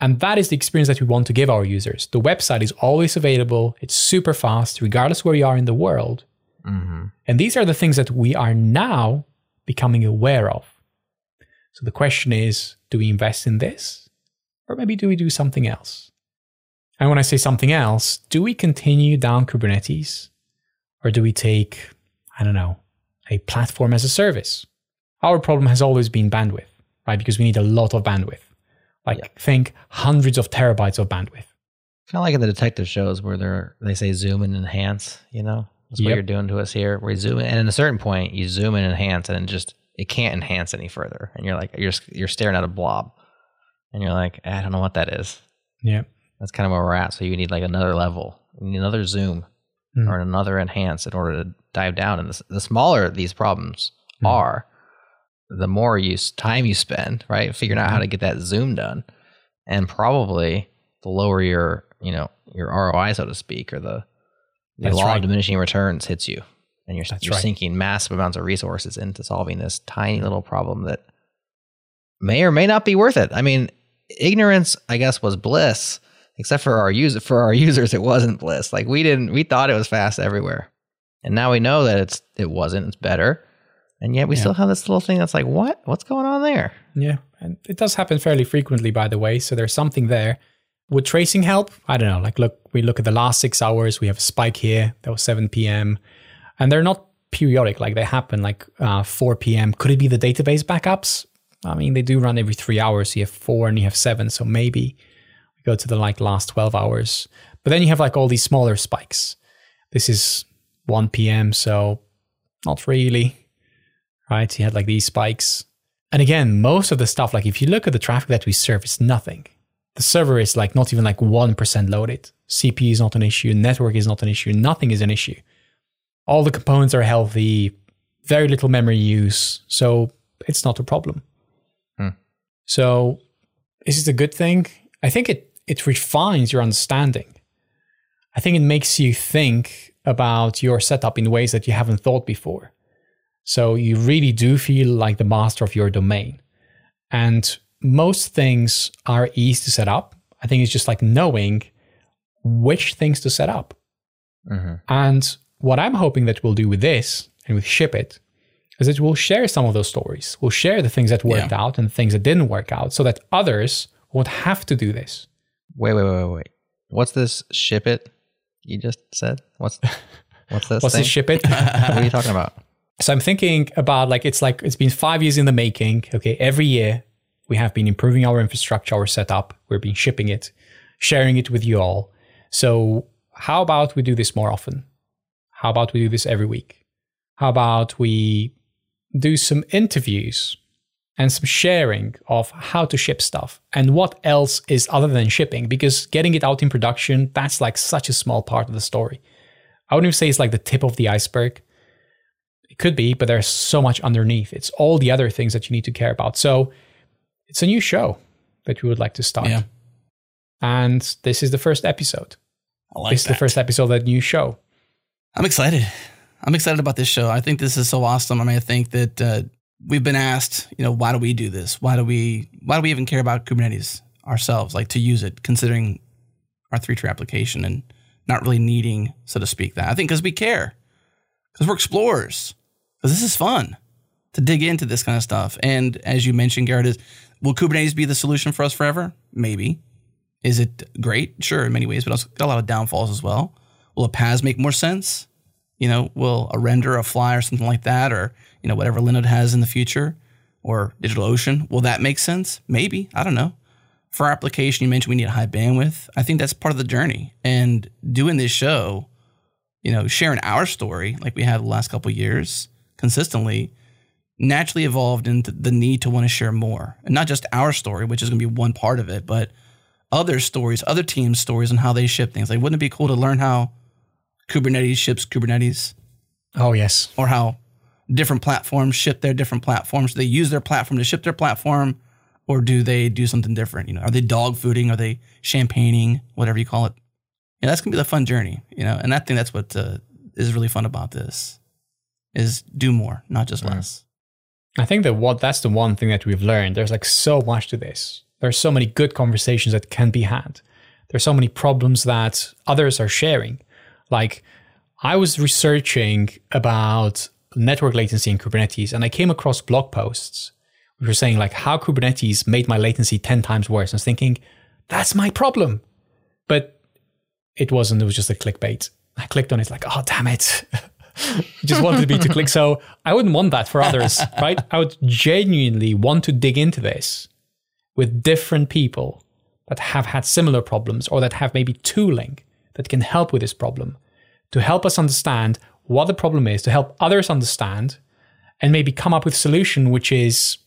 And that is the experience that we want to give our users. The website is always available, it's super fast, regardless where you are in the world. Mm-hmm. And these are the things that we are now becoming aware of. So the question is do we invest in this? Or maybe do we do something else? And when I say something else, do we continue down Kubernetes? Or do we take, I don't know, a platform as a service? Our problem has always been bandwidth, right? Because we need a lot of bandwidth. Like, think hundreds of terabytes of bandwidth. Kind of like in the detective shows where they're they say zoom and enhance. You know, that's what you're doing to us here. You zoom in, and at a certain point, you zoom and enhance, and just it can't enhance any further. And you're like you're you're staring at a blob, and you're like I don't know what that is. Yeah. That's kind of where we're at. So you need like another level, you need another zoom, Mm. or another enhance in order to dive down. And the, the smaller these problems Mm. are, the more you time you spend right figuring out how mm-hmm. to get that zoom done, and probably the lower your you know your ROI so to speak, or the the law right. of diminishing returns hits you, and you're, That's you're right. sinking massive amounts of resources into solving this tiny little problem that may or may not be worth it. I mean, ignorance, I guess, was bliss, except for our user for our users, it wasn't bliss. Like we didn't, we thought it was fast everywhere, and now we know that it's it wasn't. It's better, and yet we Yeah. still have this little thing that's like, what? What's going on there? Yeah, and it does happen fairly frequently, by the way. So there's something there. Would tracing help? I don't know. Like, look, we look at the last six hours. We have a spike here. That was 7 p.m. And they're not periodic. Like they happen like uh, 4 p.m. Could it be the database backups? I mean, they do run every three hours. You have four and you have seven. So maybe we go to the like last 12 hours. But then you have like all these smaller spikes. This is 1 p.m. So not really. Right? You had like these spikes. And again, most of the stuff, like if you look at the traffic that we serve, it's nothing. The server is like not even like 1% loaded. CPU is not an issue. Network is not an issue. Nothing is an issue. All the components are healthy, very little memory use. So it's not a problem. Hmm. So, is it a good thing? I think it it refines your understanding. I think it makes you think about your setup in ways that you haven't thought before. So you really do feel like the master of your domain. And most things are easy to set up. I think it's just like knowing which things to set up. Mm-hmm. And what I'm hoping that we'll do with this and with Ship It is that we'll share some of those stories. We'll share the things that worked yeah. out and the things that didn't work out so that others won't have to do this. Wait, wait, wait, wait. What's this Ship It you just said? What's what's this? what's thing? this Ship It? what are you talking about? So I'm thinking about like it's like it's been five years in the making. Okay, every year we have been improving our infrastructure, our setup. We've been shipping it, sharing it with you all. So how about we do this more often? How about we do this every week? How about we do some interviews and some sharing of how to ship stuff and what else is other than shipping? Because getting it out in production, that's like such a small part of the story. I wouldn't even say it's like the tip of the iceberg could be, but there's so much underneath. It's all the other things that you need to care about. So it's a new show that we would like to start. Yeah. And this is the first episode. I like this that. is the first episode of that new show. I'm excited. I'm excited about this show. I think this is so awesome. I mean, I think that uh, we've been asked, you know, why do we do this? Why do we why do we even care about Kubernetes ourselves, like to use it, considering our three tree application and not really needing, so to speak, that. I think because we care, because we're explorers this is fun to dig into this kind of stuff. And as you mentioned, Gerhard, is will Kubernetes be the solution for us forever? Maybe. Is it great? Sure, in many ways, but also got a lot of downfalls as well. Will a PaaS make more sense? You know, will a render, a fly, or something like that, or you know, whatever Linode has in the future, or DigitalOcean, will that make sense? Maybe. I don't know. For our application, you mentioned we need high bandwidth. I think that's part of the journey. And doing this show, you know, sharing our story like we have the last couple years, consistently naturally evolved into the need to want to share more. And not just our story, which is going to be one part of it, but other stories, other teams' stories on how they ship things. Like, wouldn't it be cool to learn how Kubernetes ships Kubernetes? Oh, yes. Or how different platforms ship their different platforms. Do they use their platform to ship their platform, or do they do something different? You know, are they dog fooding? Are they champagning? Whatever you call it. Yeah, that's gonna be the fun journey. You know, and I think that's what uh, is really fun about this is do more, not just less. I think that what that's the one thing that we've learned. There's like so much to this. There's so many good conversations that can be had. There's so many problems that others are sharing. Like I was researching about network latency in Kubernetes and I came across blog posts which were saying like how Kubernetes made my latency 10 times worse. I was thinking, that's my problem. But it wasn't, it was just a clickbait. I clicked on it like, oh damn it. just wanted me to click. So I wouldn't want that for others, right? I would genuinely want to dig into this with different people that have had similar problems or that have maybe tooling that can help with this problem to help us understand what the problem is, to help others understand, and maybe come up with a solution which is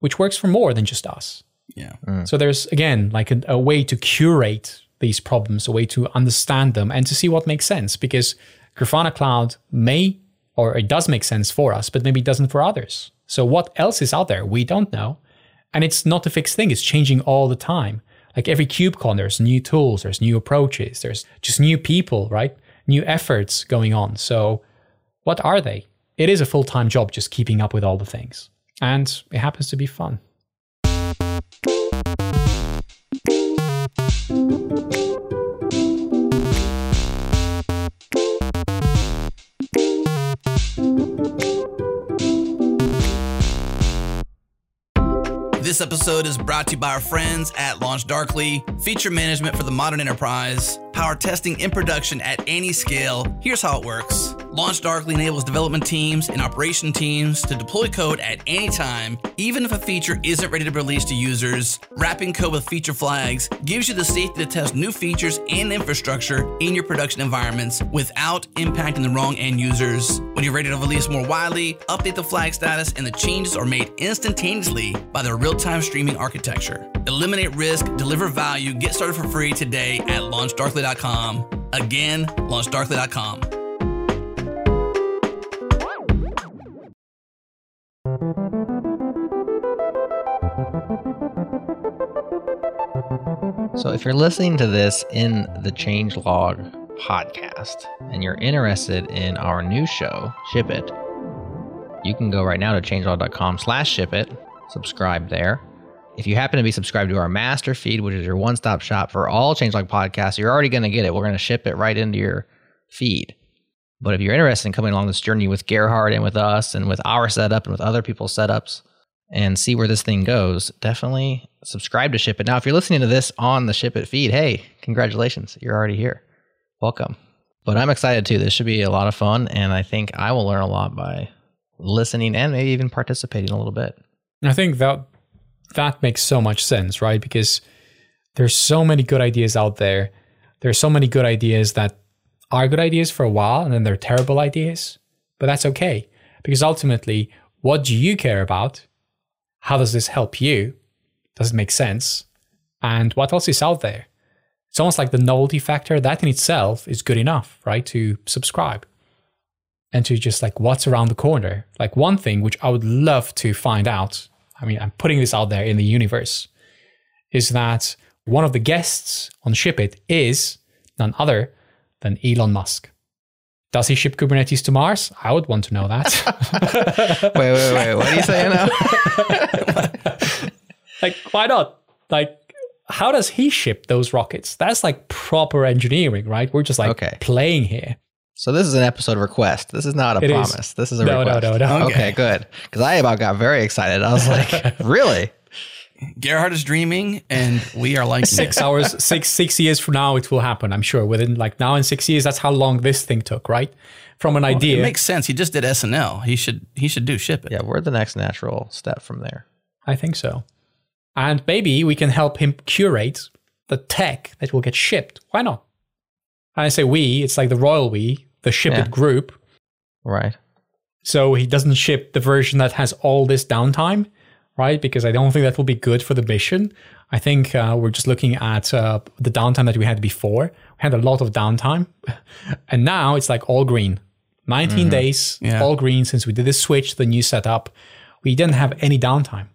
which works for more than just us. Yeah. Mm. So there's again like a, a way to curate these problems, a way to understand them, and to see what makes sense because Grafana Cloud may or it does make sense for us, but maybe it doesn't for others. So what else is out there? We don't know. And it's not a fixed thing, it's changing all the time. Like every KubeCon, there's new tools, there's new approaches, there's just new people, right? New efforts going on. So what are they? It is a full time job just keeping up with all the things. And it happens to be fun. This episode is brought to you by our friends at LaunchDarkly, feature management for the modern enterprise, power testing in production at any scale. Here's how it works. LaunchDarkly enables development teams and operation teams to deploy code at any time, even if a feature isn't ready to release to users. Wrapping code with feature flags gives you the safety to test new features and infrastructure in your production environments without impacting the wrong end users. When you're ready to release more widely, update the flag status, and the changes are made instantaneously by their real time streaming architecture. Eliminate risk, deliver value, get started for free today at launchdarkly.com. Again, launchdarkly.com. So if you're listening to this in the Changelog podcast and you're interested in our new show, Ship It, you can go right now to changelog.com slash ship it, subscribe there. If you happen to be subscribed to our master feed, which is your one-stop shop for all Changelog podcasts, you're already going to get it. We're going to ship it right into your feed. But if you're interested in coming along this journey with Gerhard and with us and with our setup and with other people's setups and see where this thing goes, definitely subscribe to Ship It. Now, if you're listening to this on the Ship It feed, hey, congratulations. You're already here. Welcome. But I'm excited too. This should be a lot of fun. And I think I will learn a lot by listening and maybe even participating a little bit. I think that that makes so much sense, right? Because there's so many good ideas out there. There's so many good ideas that are good ideas for a while and then they're terrible ideas. But that's okay. Because ultimately, what do you care about? How does this help you? Does it make sense? And what else is out there? It's almost like the novelty factor. That in itself is good enough, right? To subscribe and to just like what's around the corner. Like one thing which I would love to find out. I mean, I'm putting this out there in the universe is that one of the guests on Ship It is none other than Elon Musk. Does he ship Kubernetes to Mars? I would want to know that. wait, wait, wait. What are you saying now? like, why not? Like, how does he ship those rockets? That's like proper engineering, right? We're just like Okay. playing here. So this is an episode request. This is not a It is. promise. This is a No, no, request. no, no. Okay, Okay. good. Because I about got very excited. I was like, really? Gerhard is dreaming, and we are like Six hours, six six years from now, it will happen. I'm sure. Within like now and six years, that's how long this thing took, right? From an idea. It makes sense. He just did SNL. He should he should do ship it. Yeah, we're the next natural step from there. I think so. And maybe we can help him curate the tech that will get shipped. Why not? And I say we, it's like the royal we, the ship Yeah. it group. Right. So he doesn't ship the version that has all this downtime, right? Because I don't think that will be good for the mission. I think uh, we're just looking at uh, the downtime that we had before. We had a lot of downtime. And now it's like all green. 19 days, Yeah. all green since we did this switch, the new setup. We didn't have any downtime.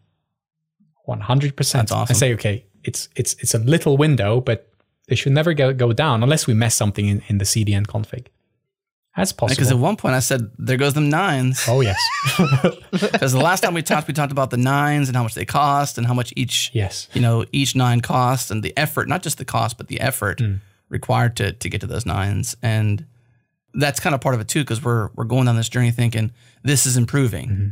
100%. That's awesome. I say, okay, it's it's it's a little window, but they should never go, go down unless we mess something in, in the CDN config. That's possible. Because at one point I said, "There goes them nines." oh, yes. Because the last time we talked, we talked about the nines and how much they cost and how much each yes. you know each nine costs and the effort, not just the cost, but the effort mm. required to to get to those nines. And that's kind of part of it too, because we're we're going down this journey thinking this is improving, mm-hmm.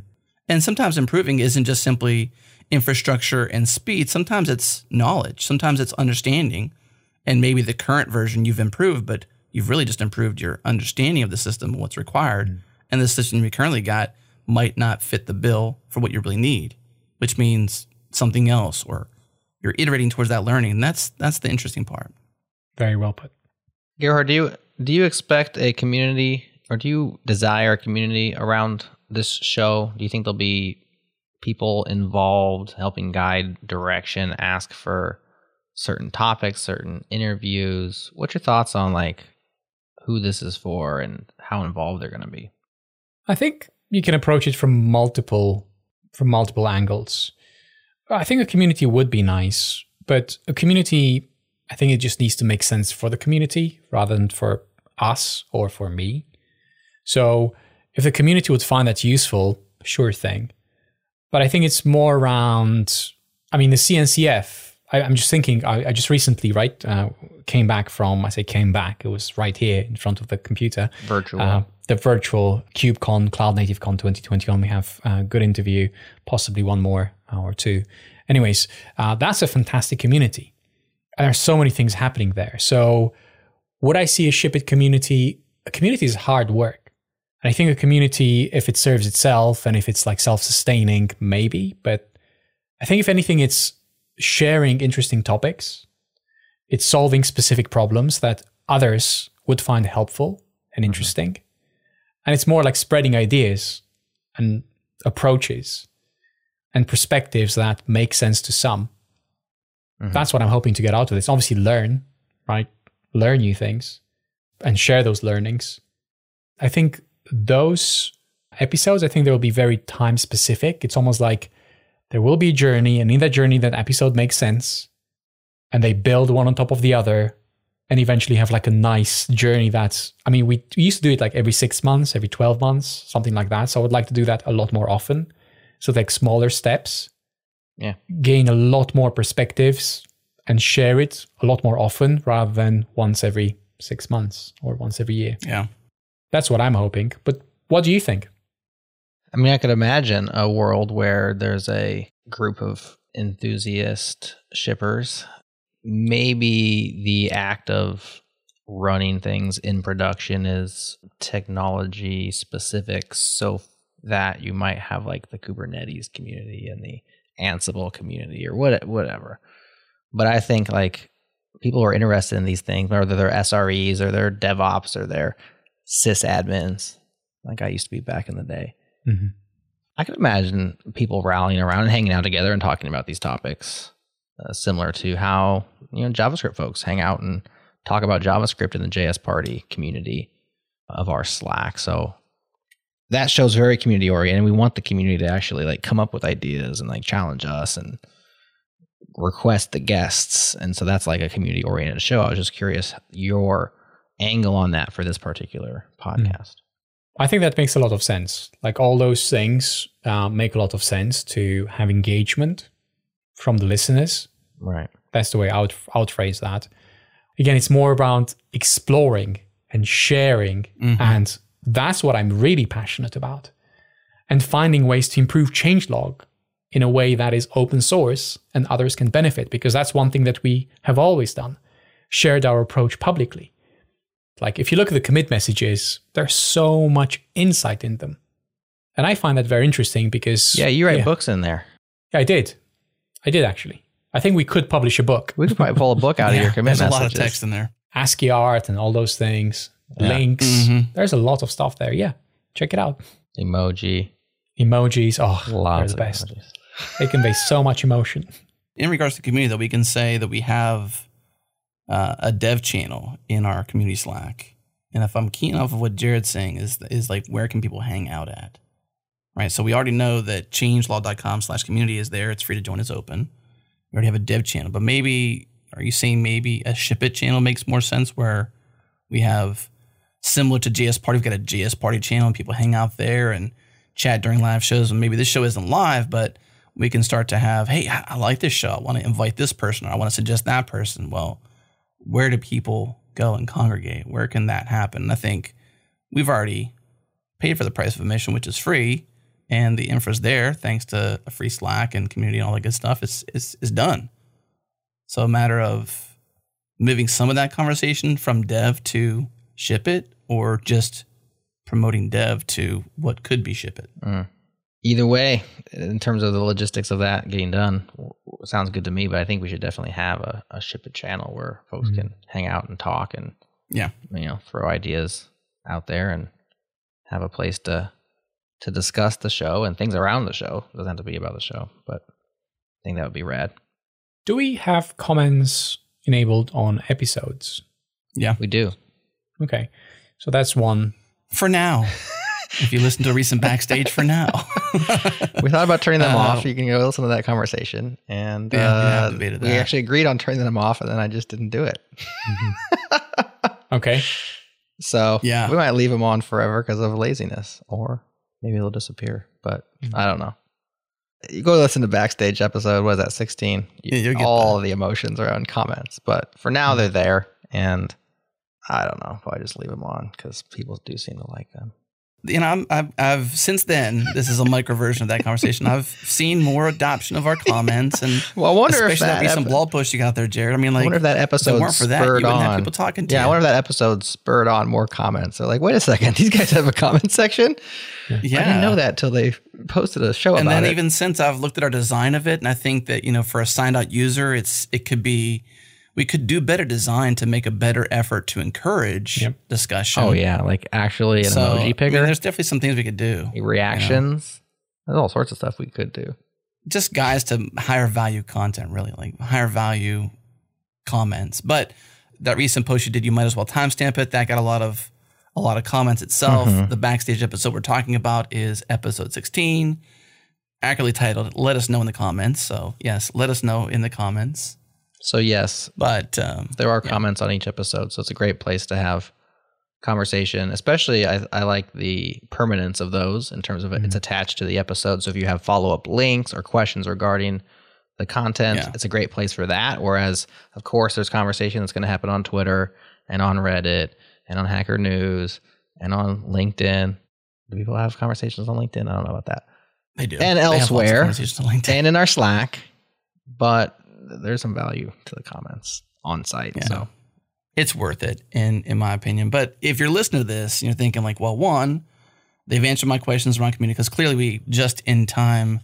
and sometimes improving isn't just simply infrastructure and speed. Sometimes it's knowledge. Sometimes it's understanding, and maybe the current version you've improved, but you've really just improved your understanding of the system and what's required. Mm. And the system you currently got might not fit the bill for what you really need, which means something else, or you're iterating towards that learning. And that's that's the interesting part. Very well put. Gerhard, do you do you expect a community or do you desire a community around this show? Do you think there'll be people involved helping guide direction, ask for certain topics, certain interviews? What's your thoughts on like who this is for and how involved they're going to be? I think you can approach it from multiple from multiple angles. I think a community would be nice, but a community I think it just needs to make sense for the community rather than for us or for me. So if the community would find that useful, sure thing. But I think it's more around I mean the CNCF I, I'm just thinking. I, I just recently, right, uh, came back from. I say came back. It was right here in front of the computer. Virtual. Uh, the virtual KubeCon, Cloud Native Con 2021. We have a good interview, possibly one more uh, or two. Anyways, uh, that's a fantastic community. And there's so many things happening there. So, would I see a ship it community? A community is hard work. And I think a community, if it serves itself and if it's like self sustaining, maybe. But I think if anything, it's sharing interesting topics. It's solving specific problems that others would find helpful and interesting. And it's more like spreading ideas and approaches and perspectives that make sense to some. Mhm. That's what I'm hoping to get out of this. Obviously, learn, right? Learn new things and share those learnings. I think those episodes, I think they will be very time specific. It's almost like there will be a journey, and in that journey, that episode makes sense. And they build one on top of the other and eventually have like a nice journey that's i mean we, we used to do it like every six months every 12 months something like that so i would like to do that a lot more often so take smaller steps Yeah. gain a lot more perspectives and share it a lot more often rather than once every six months or once every year Yeah. that's what i'm hoping but what do you think I mean, I could imagine a world where there's a group of enthusiast shippers. Maybe the act of running things in production is technology specific, so that you might have like the Kubernetes community and the Ansible community or what, whatever. But I think like people who are interested in these things, whether they're SREs or they're DevOps or they're sysadmins, like I used to be back in the day. mm-hmm. I can imagine people rallying around and hanging out together and talking about these topics, uh, similar to how you know JavaScript folks hang out and talk about JavaScript in the JS Party community of our Slack. So that shows very community oriented. We want the community to actually like come up with ideas and like challenge us and request the guests. And so that's like a community oriented show. I was just curious your angle on that for this particular podcast. I think that makes a lot of sense. Like all those things uh, make a lot of sense to have engagement from the listeners. Right. That's the way I would, I would phrase that. Again, it's more about exploring and sharing. Mm-hmm. And that's what I'm really passionate about. And finding ways to improve changelog in a way that is open source and others can benefit, because that's one thing that we have always done shared our approach publicly. Like if you look at the commit messages, there's so much insight in them. And I find that very interesting because Yeah, you write yeah, books in there. Yeah, I did. I did actually. I think we could publish a book. We could probably pull a book out of Yeah, your commit There's a lot of text in there. ASCII art and all those things, Yeah. links. Mhm. There's a lot of stuff there. Yeah, check it out. Emoji. Emojis. Oh, they're Lots the of best. emojis. They convey so much emotion. in regards to community, though, we can say that we have uh, a dev channel in our community Slack. And if I'm keen off of what Jared's saying, is is like where can people hang out at, right? So we already know that changelog.com slash community is there. It's free to join. It's open. We already have a dev channel, but maybe are you saying maybe a ship it channel makes more sense where we have similar to JS Party, we've got a JS Party channel and people hang out there and chat during live shows. And maybe this show isn't live, but we can start to have, hey, I like this show. I want to invite this person or I want to suggest that person. Well, where do people go and congregate? Where can that happen? And I think we've already paid for the price of admission, which is free, and the infra's there thanks to a free Slack and community and all that good stuff. It's is is done. So a matter of moving some of that conversation from dev to ship it, or just promoting dev to what could be ship it. Mm. Either way, in terms of the logistics of that getting done, sounds good to me. But I think we should definitely have a, a ship it channel where folks mm-hmm. can hang out and talk and Yeah. you know throw ideas out there and have a place to to discuss the show and things around the show. It doesn't have to be about the show, but I think that would be rad. Do we have comments enabled on episodes? Yeah. We do. Okay. So that's one. For now. if you listen to a recent backstage for now. we thought about turning them Uh, off. You can go listen to that conversation, and Yeah, we uh, debated we that. actually agreed on turning them off, and then I just didn't do it. Okay. So Yeah. we might leave them on forever because of laziness, or maybe they'll disappear. But Mm-hmm. I don't know. You go listen to backstage episode. What is that? Sixteen. Yeah, you'll get All the emotions are on comments, but for now they're there, and I don't know. Probably just leave them on because people do seem to like them. You know, I'm, I've, I've since then, this is a micro version of that conversation. I've seen more adoption of our comments and Well, I wonder especially if that, that, recent epi- blog post you got there, Jared. I mean, I like, wonder if that episode weren't for that, you spurred wouldn't have on. people talking to yeah, I wonder if that episode spurred on more comments. They're like, wait a second, these guys have a comment section. yeah. I didn't know that till they posted a show and about then it. even since I've looked at our design of it, and I think that you know, for a signed out user, it's it could be we could do better design to make a better effort to encourage Yep. discussion. oh yeah, like actually an so I emoji mean, picker, there's definitely some things we could do. reactions. There's all sorts of stuff we could do. just guys to higher value content, really like higher value comments. But that recent post you did, you might as well timestamp it. That got a lot of a lot of comments itself. Mm-hmm. The backstage episode we're talking about is episode 16, accurately titled "Let us know in the comments." So yes, let us know in the comments. So yes, But um, there are comments on each episode, so it's a great place to have conversation. Especially, I, I like the permanence of those in terms of it. it's attached to the episode. So if you have follow up links or questions regarding the content, Yeah. it's a great place for that. Whereas, of course, there's conversation that's going to happen on Twitter and on Reddit and on Hacker News and on LinkedIn. Do people have conversations on LinkedIn? I don't know about that. they do. And They have lots of elsewhere. conversations on LinkedIn. And in our Slack, but there's some value to the comments on site. Yeah. So it's worth it in in my opinion. But if you're listening to this, you're thinking like, well, one, they've answered my questions around community because clearly we just in time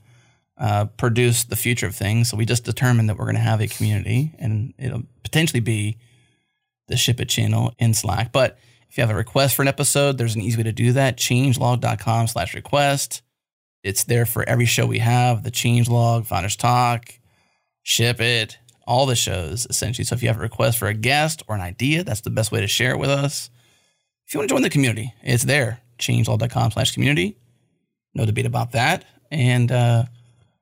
uh, produced the future of things. So we just determined that we're going to have a community, and it'll potentially be the Ship It channel in Slack. But if you have a request for an episode, there's an easy way to do that. Changelog.com slash request. It's there for every show we have, the changelog, Founders Talk, Ship It, all the shows essentially. So if you have a request for a guest or an idea, that's the best way to share it with us. If you want to join the community, it's there. Changelog.com slash community. No debate about that. And uh,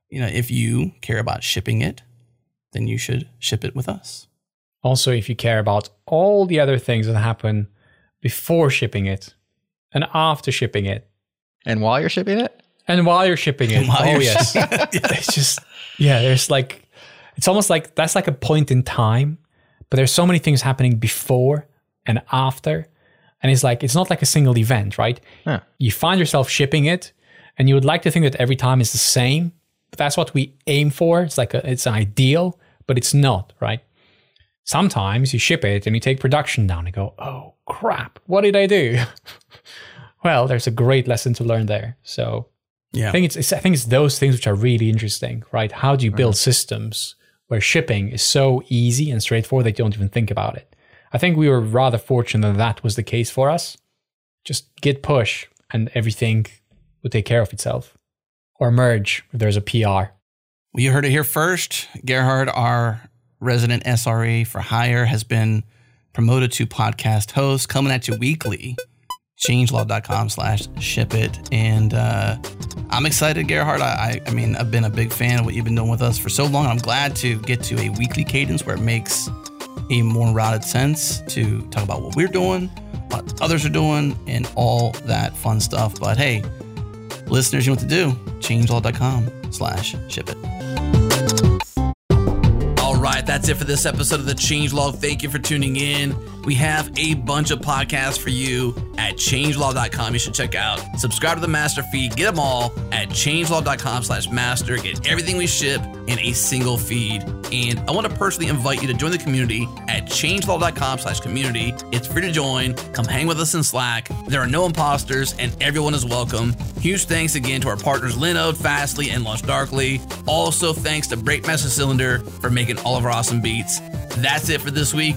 you know, if you care about shipping it, then you should ship it with us. Also, if you care about all the other things that happen before shipping it and after shipping it and while you're shipping it, and while you're shipping it. While oh, you're yes. it's just, yeah, there's like, it's almost like that's like a point in time, but there's so many things happening before and after. And it's like, it's not like a single event, right? Huh. You find yourself shipping it and you would like to think that every time is the same. But that's what we aim for. It's like, a, it's an ideal, but it's not, right? Sometimes you ship it and you take production down and go, oh crap, what did I do? well, there's a great lesson to learn there. So Yeah. I think it's, it's I think it's those things which are really interesting, right? How do you build mm-hmm. systems where shipping is so easy and straightforward that you don't even think about it? I think we were rather fortunate that that was the case for us. Just git push and everything would take care of itself. Or merge if there's a PR. Well, you heard it here first. Gerhard, our resident SRE for hire, has been promoted to podcast host, coming at you weekly. Changelog.com slash ship it. And uh, I'm excited, Gerhard. I, I, mean, I've been a big fan of what you've been doing with us for so long. I'm glad to get to a weekly cadence where it makes a more routed sense to talk about what we're doing, what others are doing, and all that fun stuff. But hey, listeners, you know what to do. Changelog.com slash ship it. All right, that's it for this episode of the Changelog. Thank you for tuning in. We have a bunch of podcasts for you at changelog.com. You should check out. Subscribe to the master feed. Get them all at changelog.com slash master. Get everything we ship in a single feed. And I want to personally invite you to join the community at changelog.com slash community. It's free to join. Come hang with us in Slack. There are no imposters and everyone is welcome. Huge thanks again to our partners Linode, Fastly, and Launch Darkly. Also, thanks to Breakmaster Cylinder for making all of our awesome beats. That's it for this week.